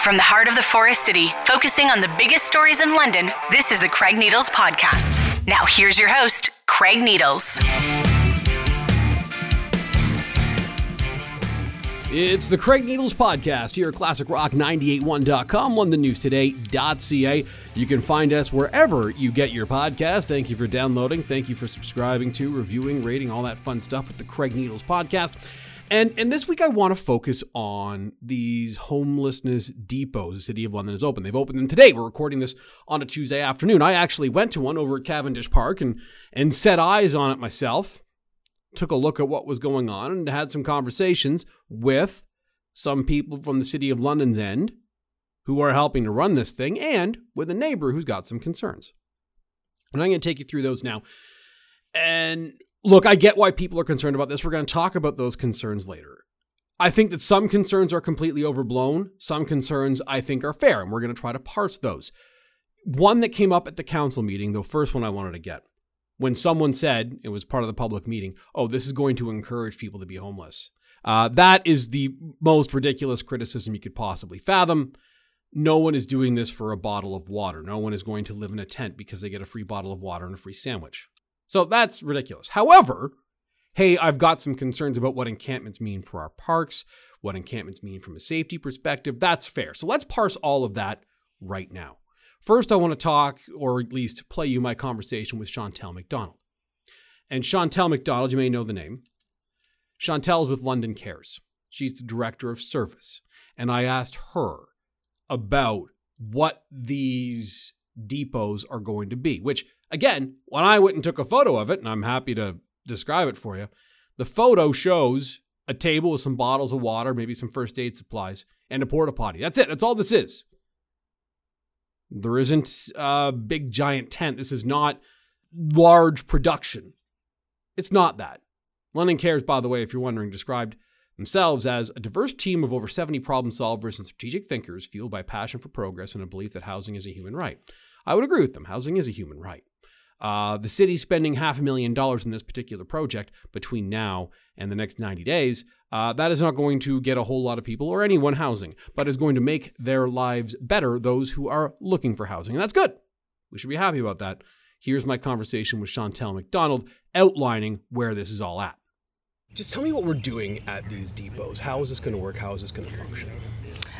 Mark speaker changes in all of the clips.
Speaker 1: From the heart of the Forest City, focusing on the biggest stories in London, this is the Craig Needles Podcast. Now, here's your host, Craig Needles.
Speaker 2: It's the Craig Needles Podcast here at ClassicRock981.com, LondonNewsToday.ca. You can find us wherever you get your podcast. Thank you for downloading. Thank you for subscribing to, reviewing, rating, all that fun stuff with the Craig Needles Podcast. And and this week I want to focus on these homelessness depots. The city of London is open. They've opened them today. We're recording this on a Tuesday afternoon. I actually went to one over at Cavendish Park and and set eyes on it myself. Took a look at what was going on and had some conversations with some people from the city of London's end who are helping to run this thing and with a neighbor who's got some concerns. And I'm going to take you through those now. And Look, I get why people are concerned about this. We're going to talk about those concerns later. I think that some concerns are completely overblown. Some concerns I think are fair, and we're going to try to parse those. One that came up at the council meeting, the first one I wanted to get, when someone said, it was part of the public meeting, oh, this is going to encourage people to be homeless. Uh, that is the most ridiculous criticism you could possibly fathom. No one is doing this for a bottle of water. No one is going to live in a tent because they get a free bottle of water and a free sandwich. So that's ridiculous. However, hey, I've got some concerns about what encampments mean for our parks, what encampments mean from a safety perspective. That's fair. So let's parse all of that right now. First, I want to talk, or at least play you my conversation with Chantelle McDonald. And Chantelle McDonald, you may know the name. Chantelle is with London Cares. She's the director of service. And I asked her about what these depots are going to be, which Again, when I went and took a photo of it, and I'm happy to describe it for you, the photo shows a table with some bottles of water, maybe some first aid supplies, and a porta potty. That's it. That's all this is. There isn't a big giant tent. This is not large production. It's not that. London Cares, by the way, if you're wondering, described themselves as a diverse team of over 70 problem solvers and strategic thinkers fueled by passion for progress and a belief that housing is a human right. I would agree with them. Housing is a human right. Uh, the city's spending half a million dollars in this particular project between now and the next 90 days. Uh, that is not going to get a whole lot of people or anyone housing, but is going to make their lives better, those who are looking for housing. And that's good. We should be happy about that. Here's my conversation with Chantelle McDonald outlining where this is all at. Just tell me what we're doing at these depots. How is this going to work? How is this going to function?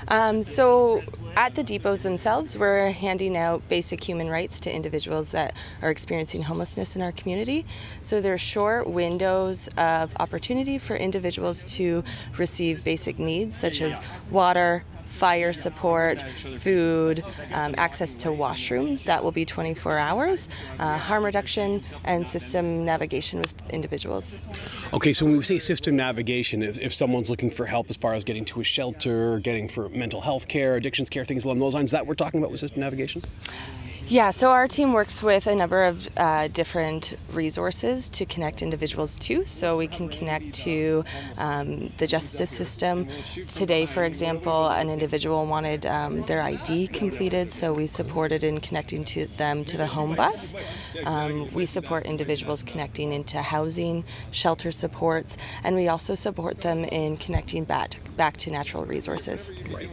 Speaker 3: Um, so at the depots themselves, we're handing out basic human rights to individuals that are experiencing homelessness in our community. So there are short windows of opportunity for individuals to receive basic needs such as water, fire support, food, um, access to washroom, that will be 24 hours, uh, harm reduction, and system navigation with individuals.
Speaker 2: Okay, so when we say system navigation, if, if someone's looking for help as far as getting to a shelter, getting for mental health care, addictions care, things along those lines, that we're talking about with system navigation?
Speaker 3: Yeah, so our team works with a number of uh, different resources to connect individuals to. So we can connect to um, the justice system. Today, for example, an individual wanted um, their ID completed, so we supported in connecting to them to the home bus. Um, we support individuals connecting into housing, shelter supports, and we also support them in connecting back, back to natural resources.
Speaker 2: Right.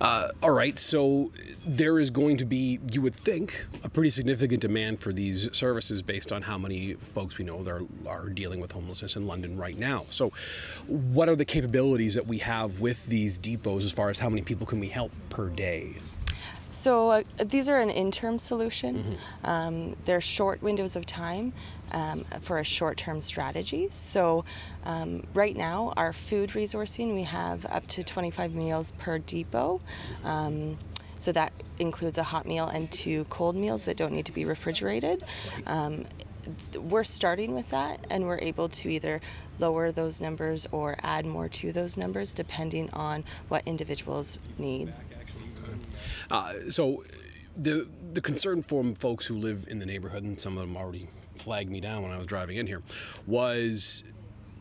Speaker 2: Uh, all right, so there is going to be, you would think, a pretty significant demand for these services based on how many folks we know that are, are dealing with homelessness in London right now. So, what are the capabilities that we have with these depots as far as how many people can we help per day?
Speaker 3: So uh, these are an interim solution. Mm-hmm. Um, they're short windows of time um, for a short-term strategy. So um, right now, our food resourcing, we have up to 25 meals per depot. Um, so that includes a hot meal and two cold meals that don't need to be refrigerated. Um, we're starting with that and we're able to either lower those numbers or add more to those numbers depending on what individuals need.
Speaker 2: Uh, so the the concern from folks who live in the neighborhood, and some of them already flagged me down when I was driving in here, was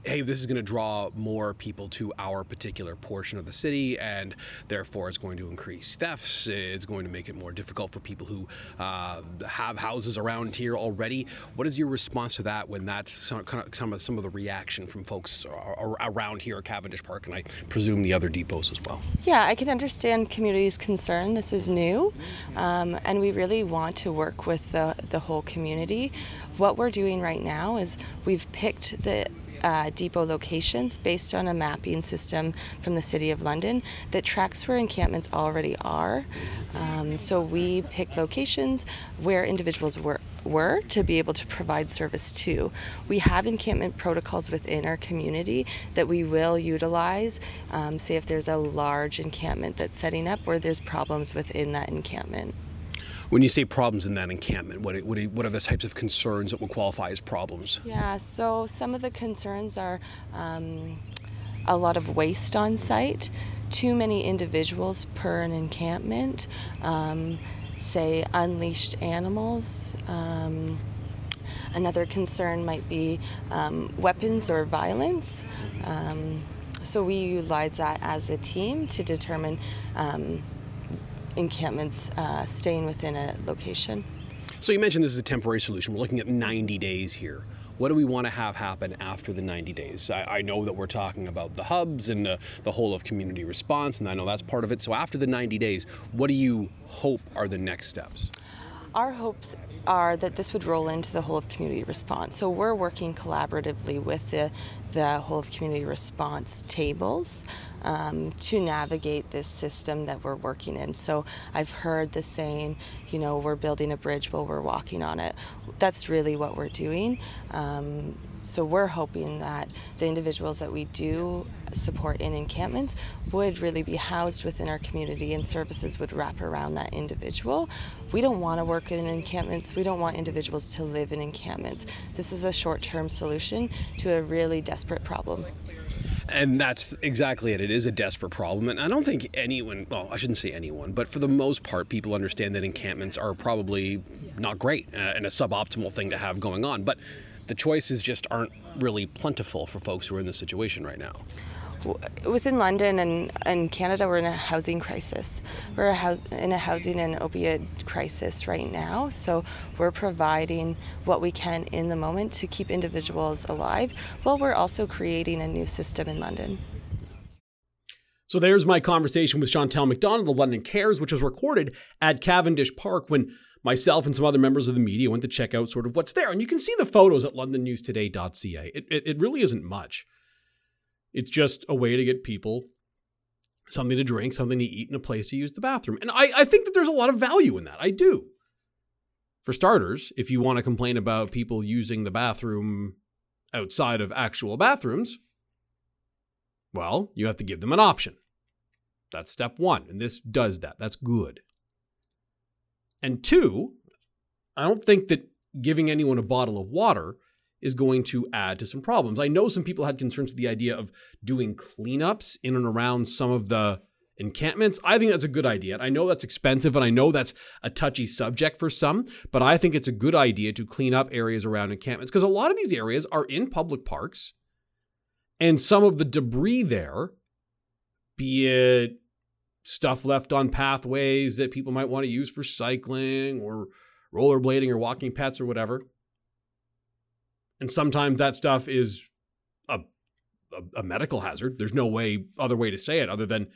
Speaker 2: hey, this is going to draw more people to our particular portion of the city, and therefore it's going to increase thefts. It's going to make it more difficult for people who uh, have houses around here already. What is your response to that when that's some, kind of, some of some of the reaction from folks around here at Cavendish Park, and I presume the other depots as well?
Speaker 3: Yeah, I can understand community's concern. This is new, um, and we really want to work with the, the whole community. What we're doing right now is we've picked the uh, depot locations based on a mapping system from the City of London that tracks where encampments already are. Um, so we pick locations where individuals were, were to be able to provide service to. We have encampment protocols within our community that we will utilize. Um, say if there's a large encampment that's setting up where there's problems within that encampment.
Speaker 2: When you say problems in that encampment, what, what, what are the types of concerns that would qualify as problems?
Speaker 3: Yeah, so some of the concerns are um, a lot of waste on site, too many individuals per an encampment, um, say unleashed animals. Um, another concern might be um, weapons or violence. Um, so we utilize that as a team to determine um, encampments uh, staying within a location.
Speaker 2: So you mentioned this is a temporary solution. We're looking at 90 days here. What do we want to have happen after the 90 days? I, I know that we're talking about the hubs and the, the whole of community response, and I know that's part of it. So after the 90 days, what do you hope are the next steps?
Speaker 3: Our hopes are that this would roll into the whole of community response. So we're working collaboratively with the, the whole of community response tables um, to navigate this system that we're working in. So I've heard the saying, you know, we're building a bridge while we're walking on it. That's really what we're doing. Um, so we're hoping that the individuals that we do support in encampments would really be housed within our community and services would wrap around that individual. We don't want to work in encampments. We don't want individuals to live in encampments. This is a short-term solution to a really desperate problem.
Speaker 2: And that's exactly it. It is a desperate problem. And I don't think anyone, well, I shouldn't say anyone, but for the most part, people understand that encampments are probably not great uh, and a suboptimal thing to have going on. But the choices just aren't really plentiful for folks who are in this situation right now
Speaker 3: within London and, and Canada, we're in a housing crisis. We're a house, in a housing and opioid crisis right now. So we're providing what we can in the moment to keep individuals alive, while we're also creating a new system in London.
Speaker 2: So there's my conversation with Chantelle McDonald of London Cares, which was recorded at Cavendish Park when myself and some other members of the media went to check out sort of what's there. And you can see the photos at londonnewstoday.ca. It, it, it really isn't much. It's just a way to get people something to drink, something to eat, and a place to use the bathroom. And I, I think that there's a lot of value in that. I do. For starters, if you want to complain about people using the bathroom outside of actual bathrooms, well, you have to give them an option. That's step one. And this does that. That's good. And two, I don't think that giving anyone a bottle of water is going to add to some problems. I know some people had concerns with the idea of doing cleanups in and around some of the encampments. I think that's a good idea. I know that's expensive and I know that's a touchy subject for some, but I think it's a good idea to clean up areas around encampments because a lot of these areas are in public parks and some of the debris there, be it stuff left on pathways that people might want to use for cycling or rollerblading or walking pets or whatever. And sometimes that stuff is a, a, a, medical hazard. There's no way other way to say it other than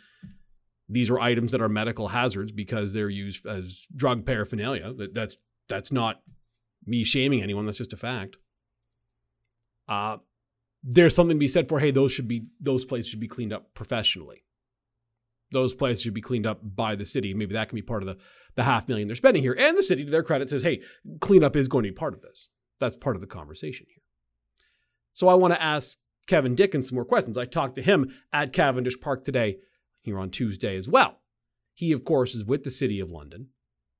Speaker 2: these are items that are medical hazards because they're used as drug paraphernalia. That, that's that's not me shaming anyone. That's just a fact. Uh, there's something to be said for hey, those should be those places should be cleaned up professionally those places should be cleaned up by the city. Maybe that can be part of the, the half million they're spending here. And the city, to their credit, says, hey, cleanup is going to be part of this. That's part of the conversation here. So I want to ask Kevin Dickins some more questions. I talked to him at Cavendish Park today, here on Tuesday as well. He, of course, is with the City of London.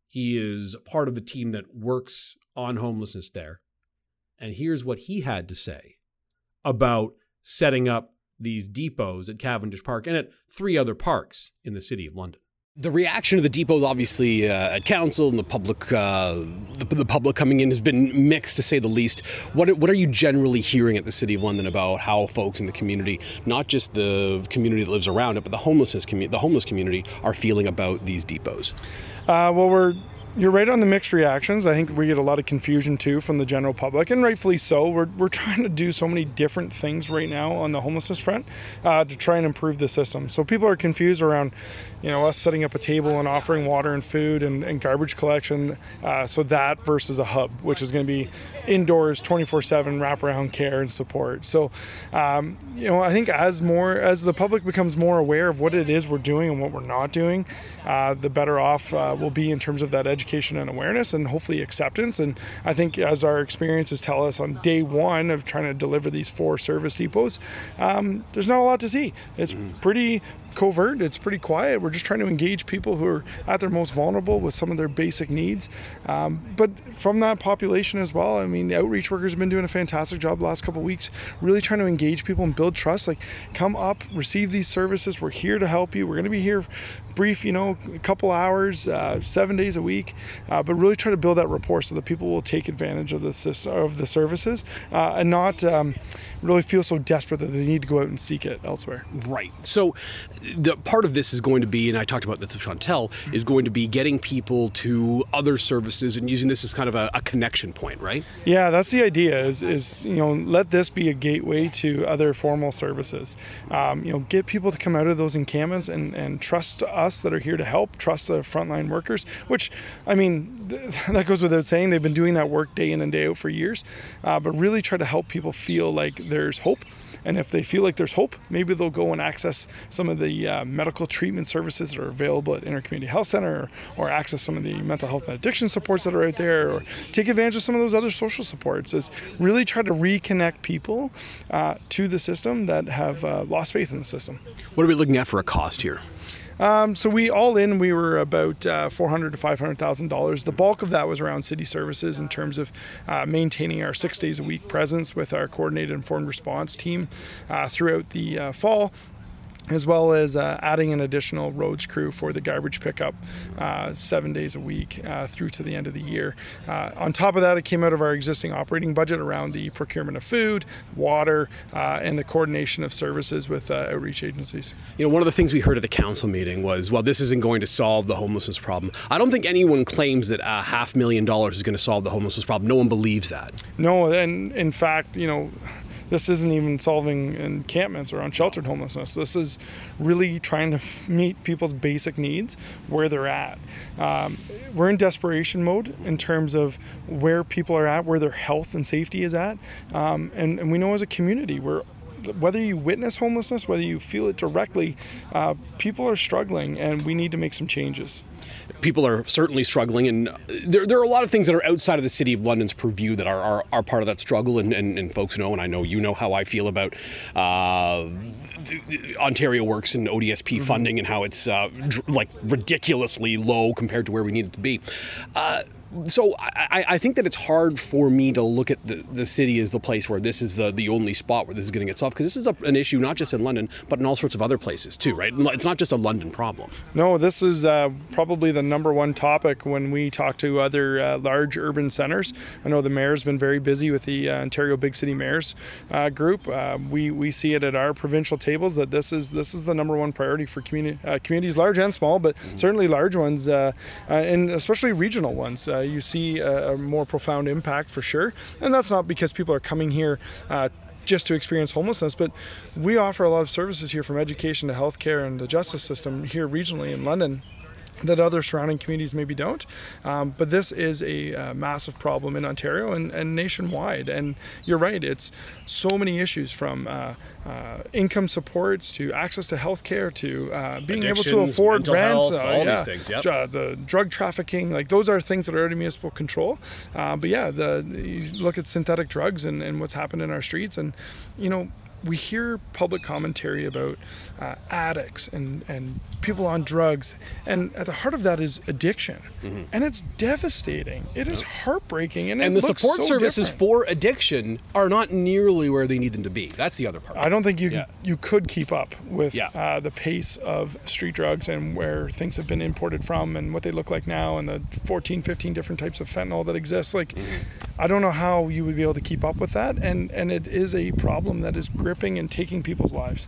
Speaker 2: He is part of the team that works on homelessness there. And here's what he had to say about setting up these depots at Cavendish Park and at three other parks in the City of London. The reaction of the depot, obviously, uh, at council and the public, uh, the, the, public coming in has been mixed to say the least. What what are you generally hearing at the City of London about how folks in the community, not just the community that lives around it, but the homelessness community, the homeless community, are feeling about these depots?
Speaker 4: Uh, well, we're you're right on the mixed reactions. I think we get a lot of confusion too from the general public, and rightfully so. We're, we're trying to do so many different things right now on the homelessness front uh, to try and improve the system. So people are confused around, you know, us setting up a table and offering water and food and, and garbage collection. Uh, so that versus a hub, which is going to be indoors, 24/7 wraparound care and support. So, um, you know, I think as more as the public becomes more aware of what it is we're doing and what we're not doing, uh, the better off uh, we'll be in terms of that education and awareness and hopefully acceptance. And I think as our experiences tell us on day one of trying to deliver these four service depots, um, there's not a lot to see. It's pretty covert. It's pretty quiet. We're just trying to engage people who are at their most vulnerable with some of their basic needs. Um, but from that population as well, I mean, the outreach workers have been doing a fantastic job the last couple of weeks, really trying to engage people and build trust. Like, come up, receive these services. We're here to help you. We're going to be here brief, you know, a couple hours, uh, seven days a week, uh, but really try to build that rapport so that people will take advantage of the of the services uh, and not um, really feel so desperate that they need to go out and seek it elsewhere.
Speaker 2: Right. So, the part of this is going to be, and I talked about this with Chantelle, is going to be getting people to other services and using this as kind of a, a connection point, right?
Speaker 4: Yeah, that's the idea. Is is you know let this be a gateway to other formal services. Um, you know, get people to come out of those encampments and and trust us that are here to help, trust the frontline workers. Which, I mean, that goes without saying. They've been doing that work day in and day out for years, uh, but really try to help people feel like there's hope and if they feel like there's hope, maybe they'll go and access some of the uh, medical treatment services that are available at Intercommunity Health Center or, or, access some of the mental health and addiction supports that are out there or take advantage of some of those other social supports. Is really try to reconnect people uh, to the system that have uh, lost faith in the system.
Speaker 2: What are we looking at for a cost here?
Speaker 4: Um, so we all in we were about uh, 400 to 500 thousand dollars. The bulk of that was around city services in terms of uh, maintaining our six days a week presence with our coordinated informed response team uh, throughout the uh, fall as well as uh, adding an additional roads crew for the garbage pickup uh, seven days a week uh, through to the end of the year. Uh, on top of that, it came out of our existing operating budget around the procurement of food, water, uh, and the coordination of services with uh, outreach agencies.
Speaker 2: You know, one of the things we heard at the council meeting was, well, this isn't going to solve the homelessness problem. I don't think anyone claims that a half million dollars is going to solve the homelessness problem. No one believes that.
Speaker 4: No, and in fact, you know, this isn't even solving encampments or unsheltered homelessness. This is really trying to meet people's basic needs where they're at. Um, we're in desperation mode in terms of where people are at, where their health and safety is at. Um, and, and we know as a community, we're whether you witness homelessness, whether you feel it directly, uh, people are struggling, and we need to make some changes
Speaker 2: people are certainly struggling, and there, there are a lot of things that are outside of the city of London's purview that are, are, are part of that struggle, and, and, and, folks know, and I know you know how I feel about uh, Ontario Works and ODSP mm-hmm. funding and how it's uh, dr- like ridiculously low compared to where we need it to be. Uh, so I, I, think that it's hard for me to look at the, the city as the place where this is the, the only spot where this is going to get solved because this is a, an issue not just in London but in all sorts of other places too, right? It's not just a London problem.
Speaker 4: No, this is uh, probably the number one topic when we talk to other uh, large urban centers. I know the mayor's been very busy with the uh, Ontario Big City Mayors uh, group. Uh, we we see it at our provincial tables that this is this is the number one priority for community uh, communities large and small, but mm-hmm. certainly large ones and especially regional ones uh, you see a, a, more profound impact for sure. And that's not because people are coming here uh, just to experience homelessness, but we offer a lot of services here from education to healthcare and the justice system here regionally in London that other surrounding communities maybe don't. Um, but this is a, uh, massive problem in Ontario and, and, nationwide. And you're right, it's so many issues from uh, uh, income supports to access to healthcare to uh, being able to afford rent,
Speaker 2: health, uh, all yeah, these things, yep.
Speaker 4: the drug trafficking, like those are things that are under municipal control. Uh, but yeah, the you look at synthetic drugs and, and what's happened in our streets, and you know we hear public commentary about uh, addicts and, and people on drugs, and at the heart of that is addiction, mm-hmm. and it's devastating. It is heartbreaking, and,
Speaker 2: and
Speaker 4: the
Speaker 2: support
Speaker 4: so
Speaker 2: services
Speaker 4: different.
Speaker 2: for addiction are not nearly where they need them to be. That's the other part.
Speaker 4: I don't think you yeah. you could keep up with
Speaker 2: yeah.
Speaker 4: uh, the pace of street drugs and where things have been imported from and what they look like now and the 14, 15 different types of fentanyl that exists. Like, mm-hmm. I don't know how you would be able to keep up with that, and and it is a problem that is gripping and taking people's lives.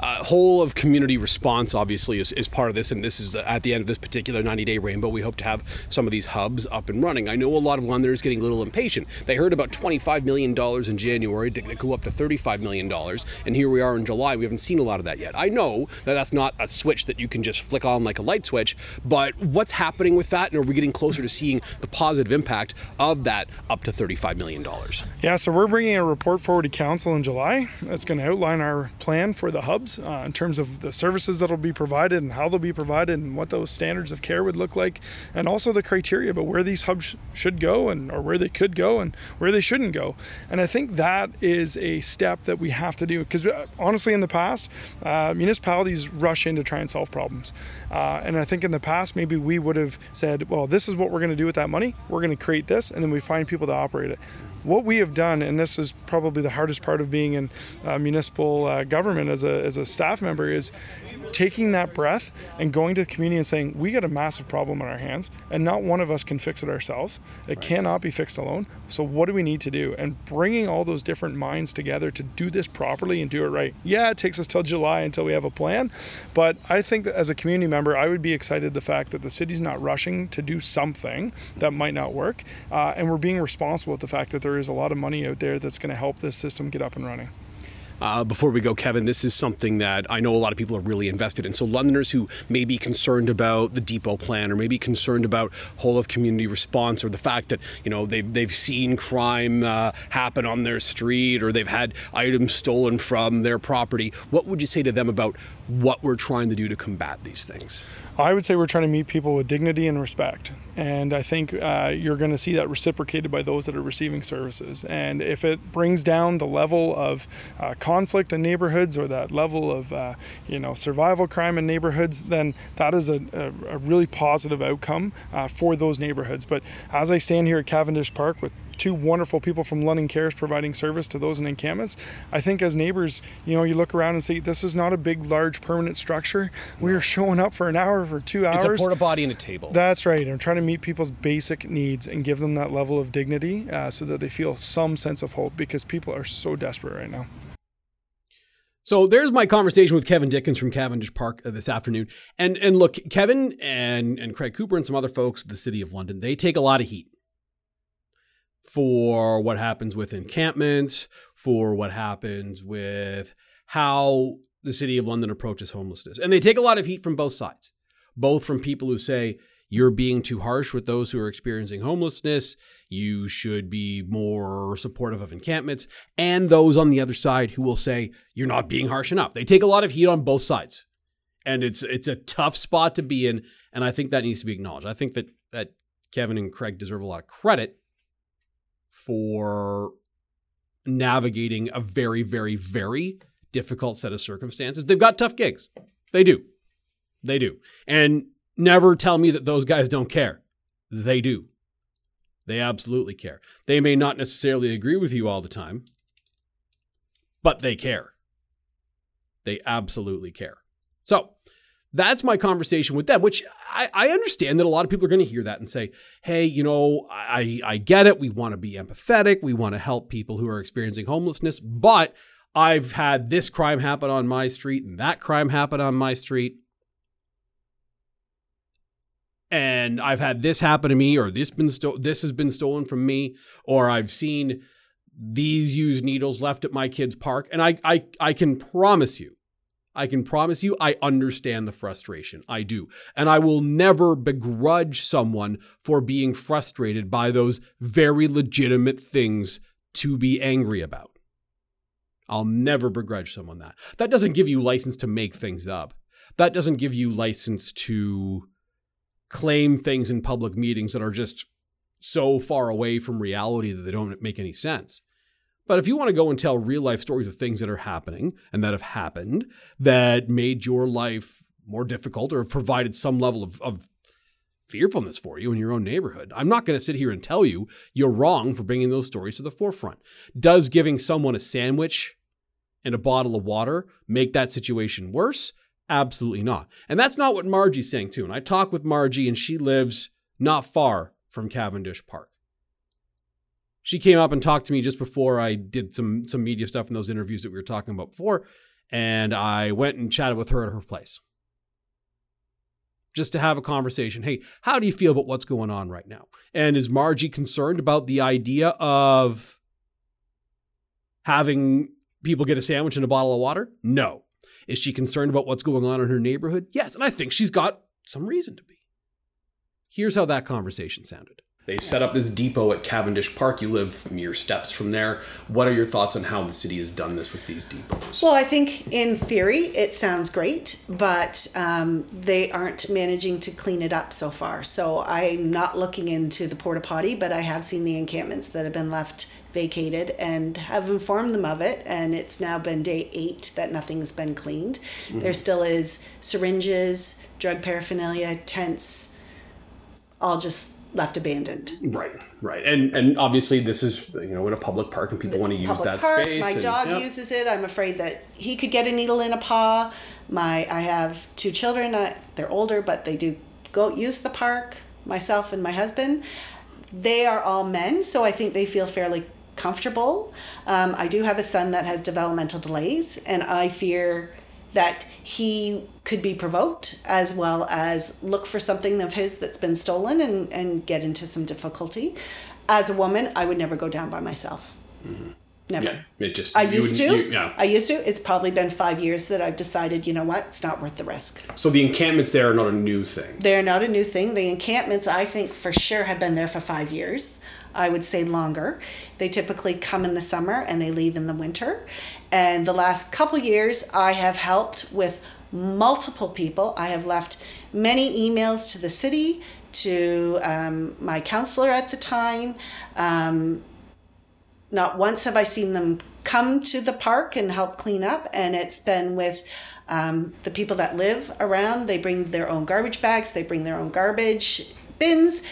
Speaker 2: Uh, whole of community response obviously is, is part of this, and this is the, at the end of this particular 90-day rainbow. We hope to have some of these hubs up and running. I know a lot of Londoners getting a little impatient. They heard about 25 million dollars in January to go up to 35 million dollars, and here we are in July. We haven't seen a lot of that yet. I know that that's not a switch that you can just flick on like a light switch, but what's happening with that, and are we getting closer to seeing the positive impact of that up to 35 million dollars?
Speaker 4: Yeah, so we're bringing a report forward to council in July. That's going to outline our plan for the hubs uh, in terms of the services that will be provided and how they'll be provided and what those standards of care would look like, and also the criteria about where these hubs should go and or where they could go and where they shouldn't go. And I think that is a step that we have to do because uh, honestly, in the past, uh, municipalities rush in to try and solve problems, uh, and I think in the past maybe we would have said, well, this is what we're going to do with that money. We're going to create this, and then we find people to operate it. What we have done, and this is probably the hardest part of being in uh, municipal uh, government as a, as a staff member, is taking that breath and going to the community and saying, we got a massive problem on our hands, and not one of us can fix it ourselves. It right. cannot be fixed alone. So, what do we need to do? And bringing all those different minds together to do this properly and do it right. Yeah, it takes us till July until we have a plan, but I think that as a community member, I would be excited the fact that the city's not rushing to do something that might not work, uh, and we're being responsible with the fact that there is a lot of money out there that's going to help this system get up and running.
Speaker 2: Uh, before we go, Kevin, this is something that I know a lot of people are really invested in. So, Londoners who may be concerned about the depot plan or maybe concerned about whole of community response or the fact that, you know, they've, they've seen crime uh, happen on their street or they've had items stolen from their property, what would you say to them about what we're trying to do to combat these things?
Speaker 4: I would say we're trying to meet people with dignity and respect. And I think uh, you're going to see that reciprocated by those that are receiving services. And if it brings down the level of uh, conflict in neighborhoods or that level of, uh, you know, survival crime in neighborhoods, then that is a, a, a really positive outcome uh, for those neighborhoods. But as I stand here at Cavendish Park with two wonderful people from London Cares providing service to those in encampments. I think as neighbors, you know, you look around and see this is not a big, large, permanent structure. We are showing up for an hour, for two hours.
Speaker 2: It's a porta potty and a table.
Speaker 4: That's right. I'm trying to meet people's basic needs and give them that level of dignity uh, so that they feel some sense of hope because people are so desperate right now.
Speaker 2: So there's my conversation with Kevin Dickins from Cavendish Park uh, this afternoon. And and look, Kevin and and Craig Cooper and some other folks at the City of London, they take a lot of heat for what happens with encampments, for what happens with how the city of London approaches homelessness. And they take a lot of heat from both sides, both from people who say, you're being too harsh with those who are experiencing homelessness. You should be more supportive of encampments. And those on the other side who will say, you're not being harsh enough. They take a lot of heat on both sides. And it's it's a tough spot to be in. And I think that needs to be acknowledged. I think that, that Kevin and Craig deserve a lot of credit for navigating a very, very, very difficult set of circumstances. They've got tough gigs. They do. They do. And never tell me that those guys don't care. They do. They absolutely care. They may not necessarily agree with you all the time, but they care. They absolutely care. So, that's my conversation with them, which I, I understand that a lot of people are going to hear that and say, hey, you know, I, I get it. We want to be empathetic. We want to help people who are experiencing homelessness, but I've had this crime happen on my street and that crime happen on my street. And I've had this happen to me, or this been sto- this has been stolen from me, or I've seen these used needles left at my kid's park. And I, I, I can promise you, I can promise you, I understand the frustration. I do. And I will never begrudge someone for being frustrated by those very legitimate things to be angry about. I'll never begrudge someone that. That doesn't give you license to make things up. That doesn't give you license to claim things in public meetings that are just so far away from reality that they don't make any sense. But if you want to go and tell real life stories of things that are happening and that have happened that made your life more difficult or have provided some level of, of fearfulness for you in your own neighborhood, I'm not going to sit here and tell you you're wrong for bringing those stories to the forefront. Does giving someone a sandwich and a bottle of water make that situation worse? Absolutely not. And that's not what Margie's saying, too. And I talked with Margie, and she lives not far from Cavendish Park she came up and talked to me just before I did some some media stuff in those interviews that we were talking about before, and I went and chatted with her at her place. Just to have a conversation. Hey, how do you feel about what's going on right now? And is Margie concerned about the idea of having people get a sandwich and a bottle of water? No. Is she concerned about what's going on in her neighborhood? Yes. And I think she's got some reason to be. Here's how that conversation sounded. They set up this depot at Cavendish Park. You live mere steps from there. What are your thoughts on how the city has done this with these depots?
Speaker 5: Well, I think in theory it sounds great, but um, they aren't managing to clean it up so far. So I'm not looking into the porta potty, but I have seen the encampments that have been left vacated and have informed them of it. And it's now been day eight that nothing's been cleaned. Mm-hmm. There still is syringes, drug paraphernalia, tents, all just left abandoned.
Speaker 2: Right, right, and and obviously this is you know in a public park and people want to use that
Speaker 5: park,
Speaker 2: space.
Speaker 5: My
Speaker 2: and,
Speaker 5: dog uses it. I'm afraid that he could get a needle in a paw. My I have two children. Uh, they're older, but they do go use the park. Myself and my husband. They are all men, so I think they feel fairly comfortable. Um, I do have a son that has developmental delays, and I fear that he could be provoked as well as look for something of his that's been stolen and, and get into some difficulty. As a woman, I would never go down by myself. Mm-hmm. Never.
Speaker 2: Yeah, it just.
Speaker 5: I used to. You, yeah. I used to. It's probably been five years that I've decided. You know what? It's not worth the risk.
Speaker 2: So the encampments there are not a new thing.
Speaker 5: They're not a new thing. The encampments, I think, for sure, have been there for five years. I would say longer. They typically come in the summer and they leave in the winter. And the last couple years, I have helped with multiple people. I have left many emails to the city, to um, my counselor at the time. Um, not once have I seen them come to the park and help clean up, and it's been with um, the people that live around. They bring their own garbage bags, they bring their own garbage bins,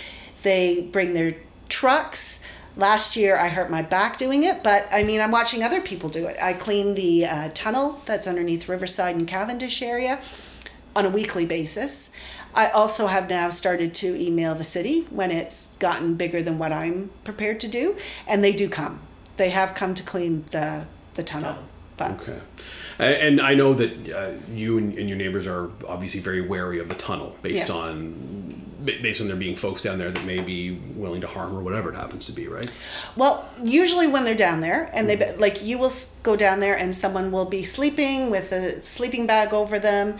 Speaker 5: they bring their trucks. Last year I hurt my back doing it, but I mean, I'm watching other people do it. I clean the uh, tunnel that's underneath Riverside and Cavendish area on a weekly basis. I also have now started to email the city when it's gotten bigger than what I'm prepared to do, and they do come. They have come to clean the the tunnel. But.
Speaker 2: Okay. And I know that uh, you and, your neighbors are obviously very wary of the tunnel based yes. on based on there being folks down there that may be willing to harm or whatever it happens to be, right?
Speaker 5: Well, usually when they're down there and they mm-hmm. like you will go down there and someone will be sleeping with a sleeping bag over them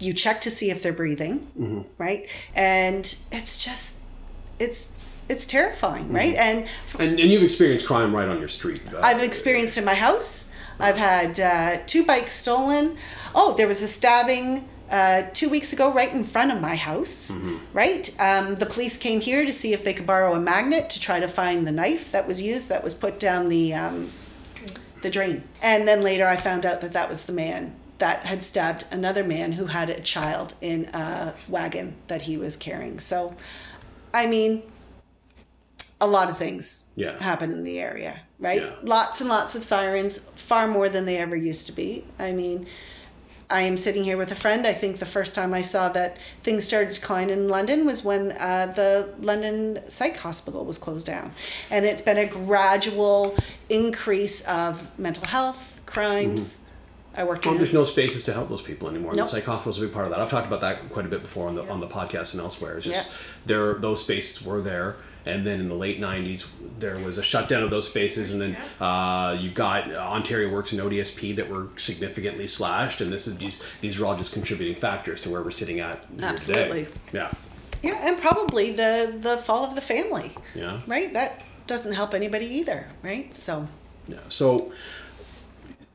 Speaker 5: you check to see if they're breathing, mm-hmm. right? And it's just, it's it's terrifying, mm-hmm. right? And,
Speaker 2: and and you've experienced crime right on your street.
Speaker 5: I've experienced in my house. I've had uh, two bikes stolen. Oh, there was a stabbing uh, two weeks ago right in front of my house, mm-hmm. right? Um, the police came here to see if they could borrow a magnet to try to find the knife that was used that was put down the um, the drain. And then later I found out that that was the man that had stabbed another man who had a child in a wagon that he was carrying. So, I mean, a lot of things
Speaker 2: yeah.
Speaker 5: happen in the area, right?
Speaker 2: Yeah.
Speaker 5: Lots and lots of sirens, far more than they ever used to be. I mean, I am sitting here with a friend. I think the first time I saw that things started to decline in London was when uh, the London Psych Hospital was closed down. And it's been a gradual increase of mental health, crimes. Mm-hmm I worked.
Speaker 2: Well, there's no spaces to help those people anymore. Nope. The psych hospital is a big part of that. I've talked about that quite a bit before on the on the podcast and elsewhere. It's just there those spaces were there, and then in the late '90s there was a shutdown of those spaces, and then uh, you've got Ontario Works and ODSP that were significantly slashed, and this is these these are all just contributing factors to where we're sitting at
Speaker 5: Absolutely.
Speaker 2: Today. Yeah.
Speaker 5: Yeah, and probably the the fall of the family.
Speaker 2: Yeah.
Speaker 5: Right. That doesn't help anybody either. Right. So.
Speaker 2: Yeah. So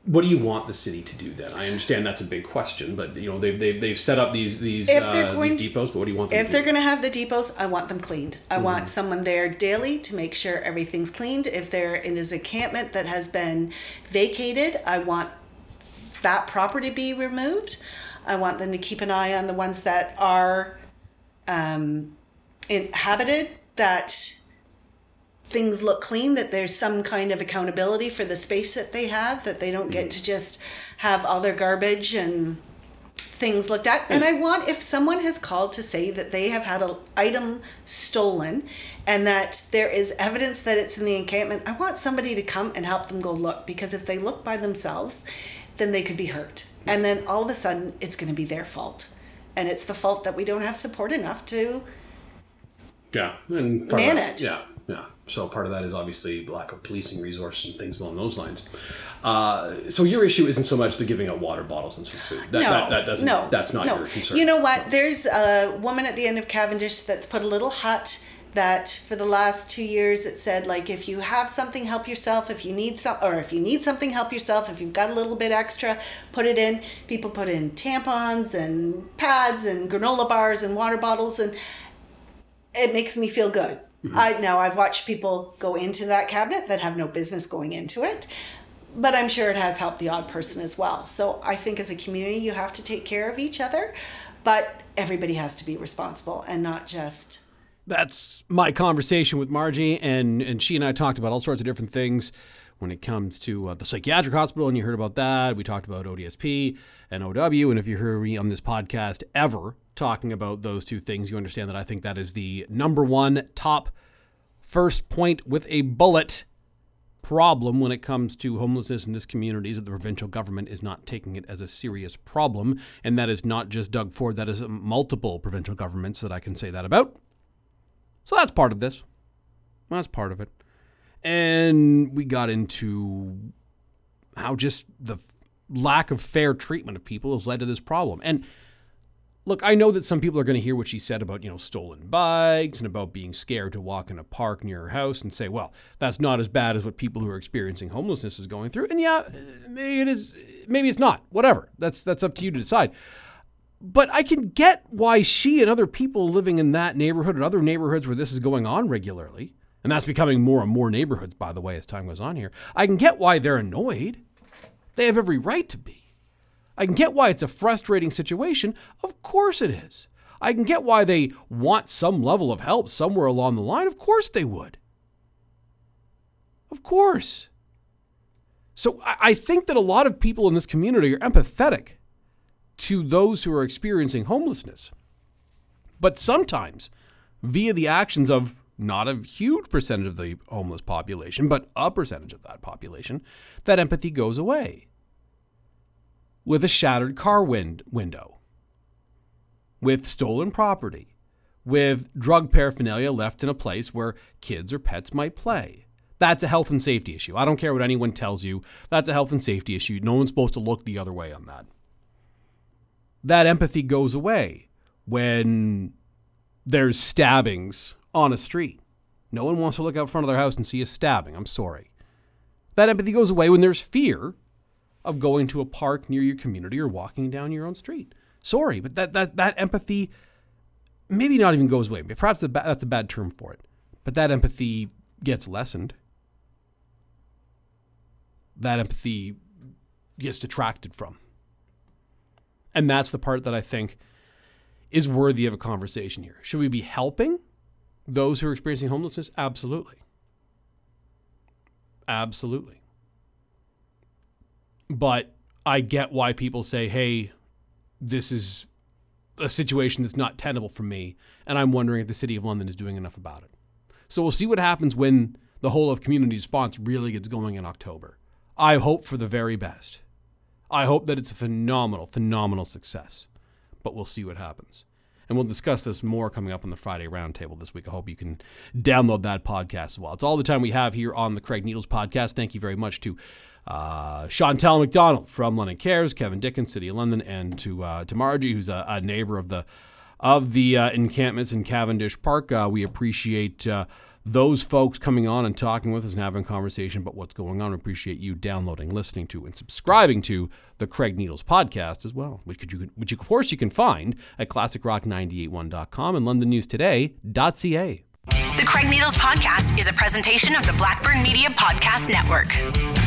Speaker 2: what do you want the city to do then? I understand that's a big question, but you know they've they've, they've set up these these, uh,
Speaker 5: going-
Speaker 2: these depots. But what do you want them
Speaker 5: If they're going to have the depots, I want them cleaned. I want someone there daily to make sure everything's cleaned. If there is an encampment that has been vacated, I want that property be removed. I want them to keep an eye on the ones that are um, inhabited, that things look clean, that there's some kind of accountability for the space that they have, that they don't get to just have all their garbage and things looked at. And I want if someone has called to say that they have had an item stolen and that there is evidence that it's in the encampment, I want somebody to come and help them go look because if they look by themselves, then they could be hurt. And then all of a sudden it's going to be their fault. And it's the fault that we don't have support enough to
Speaker 2: Yeah, and
Speaker 5: Man it.
Speaker 2: Yeah, yeah. So part of that is obviously lack of policing resources and things along those lines. Uh, so your issue isn't so much the giving out water bottles and some food. That,
Speaker 5: no,
Speaker 2: that, that doesn't.
Speaker 5: no,
Speaker 2: that's not
Speaker 5: no.
Speaker 2: your concern.
Speaker 5: You know what? There's a woman at the end of Cavendish that's put a little hut that for the last two years it said like if you have something help yourself if you need some or if you need something help yourself if you've got a little bit extra put it in people put in tampons and pads and granola bars and water bottles and it makes me feel good Mm-hmm. i now i've watched people go into that cabinet that have no business going into it but I'm sure it has helped the odd person as well. So I think as a community, you have to take care of each other, but everybody has to be responsible and not just.
Speaker 2: that's my conversation with Margie, and and she and I talked about all sorts of different things when it comes to uh, the psychiatric hospital, and you heard about that. We talked about ODSP and OW, and if you heard me on this podcast ever talking about those two things, you understand that I think that is the number one top first point with a bullet problem when it comes to homelessness in this community is that the provincial government is not taking it as a serious problem, and that is not just Doug Ford. That is multiple provincial governments that I can say that about. So that's part of this. That's part of it. And we got into how just the lack of fair treatment of people has led to this problem. And look, I know that some people are going to hear what she said about, you know, stolen bikes and about being scared to walk in a park near her house and say, well, that's not as bad as what people who are experiencing homelessness is going through. And yeah, maybe it is maybe it's not. Whatever. That's that's up to you to decide. But I can get why she and other people living in that neighborhood and other neighborhoods where this is going on regularly, and that's becoming more and more neighborhoods, by the way, as time goes on here. I can get why they're annoyed. They have every right to be. I can get why it's a frustrating situation. Of course it is. I can get why they want some level of help somewhere along the line. Of course they would. Of course. So I think that a lot of people in this community are empathetic to those who are experiencing homelessness. But sometimes, via the actions of not a huge percentage of the homeless population, but a percentage of that population, that empathy goes away. With a shattered car wind- window, with stolen property, with drug paraphernalia left in a place where kids or pets might play. That's a health and safety issue. I don't care what anyone tells you. That's a health and safety issue. No one's supposed to look the other way on that that empathy goes away when there's stabbings on a street. No one wants to look out front of their house and see a stabbing. I'm sorry. That empathy goes away when there's fear of going to a park near your community or walking down your own street. Sorry, but that that that empathy maybe not even goes away. Perhaps that's a bad term for it. But that empathy gets lessened. That empathy gets detracted from. And that's the part that I think is worthy of a conversation here. Should we be helping those who are experiencing homelessness? Absolutely. Absolutely. But I get why people say, hey, this is a situation that's not tenable for me, and I'm wondering if the City of London is doing enough about it. So we'll see what happens when the whole of community response really gets going in October. I hope for the very best. I hope that it's a phenomenal, phenomenal success. But we'll see what happens. And we'll discuss this more coming up on the Friday Roundtable this week. I hope you can download that podcast as well. It's all the time we have here on the Craig Needles podcast. Thank you very much to uh, Chantelle McDonald from London Cares, Kevin Dickins, City of London, and to uh, to Margie, who's a, a neighbor of the of the uh, encampments in Cavendish Park. Uh, we appreciate uh, those folks coming on and talking with us and having a conversation about what's going on. We appreciate you downloading, listening to, and subscribing to the Craig Needles podcast as well, which, you, which of course you can find at classicrock981.com and londonnewstoday.ca.
Speaker 1: The Craig Needles podcast is a presentation of the Blackburn Media Podcast Network.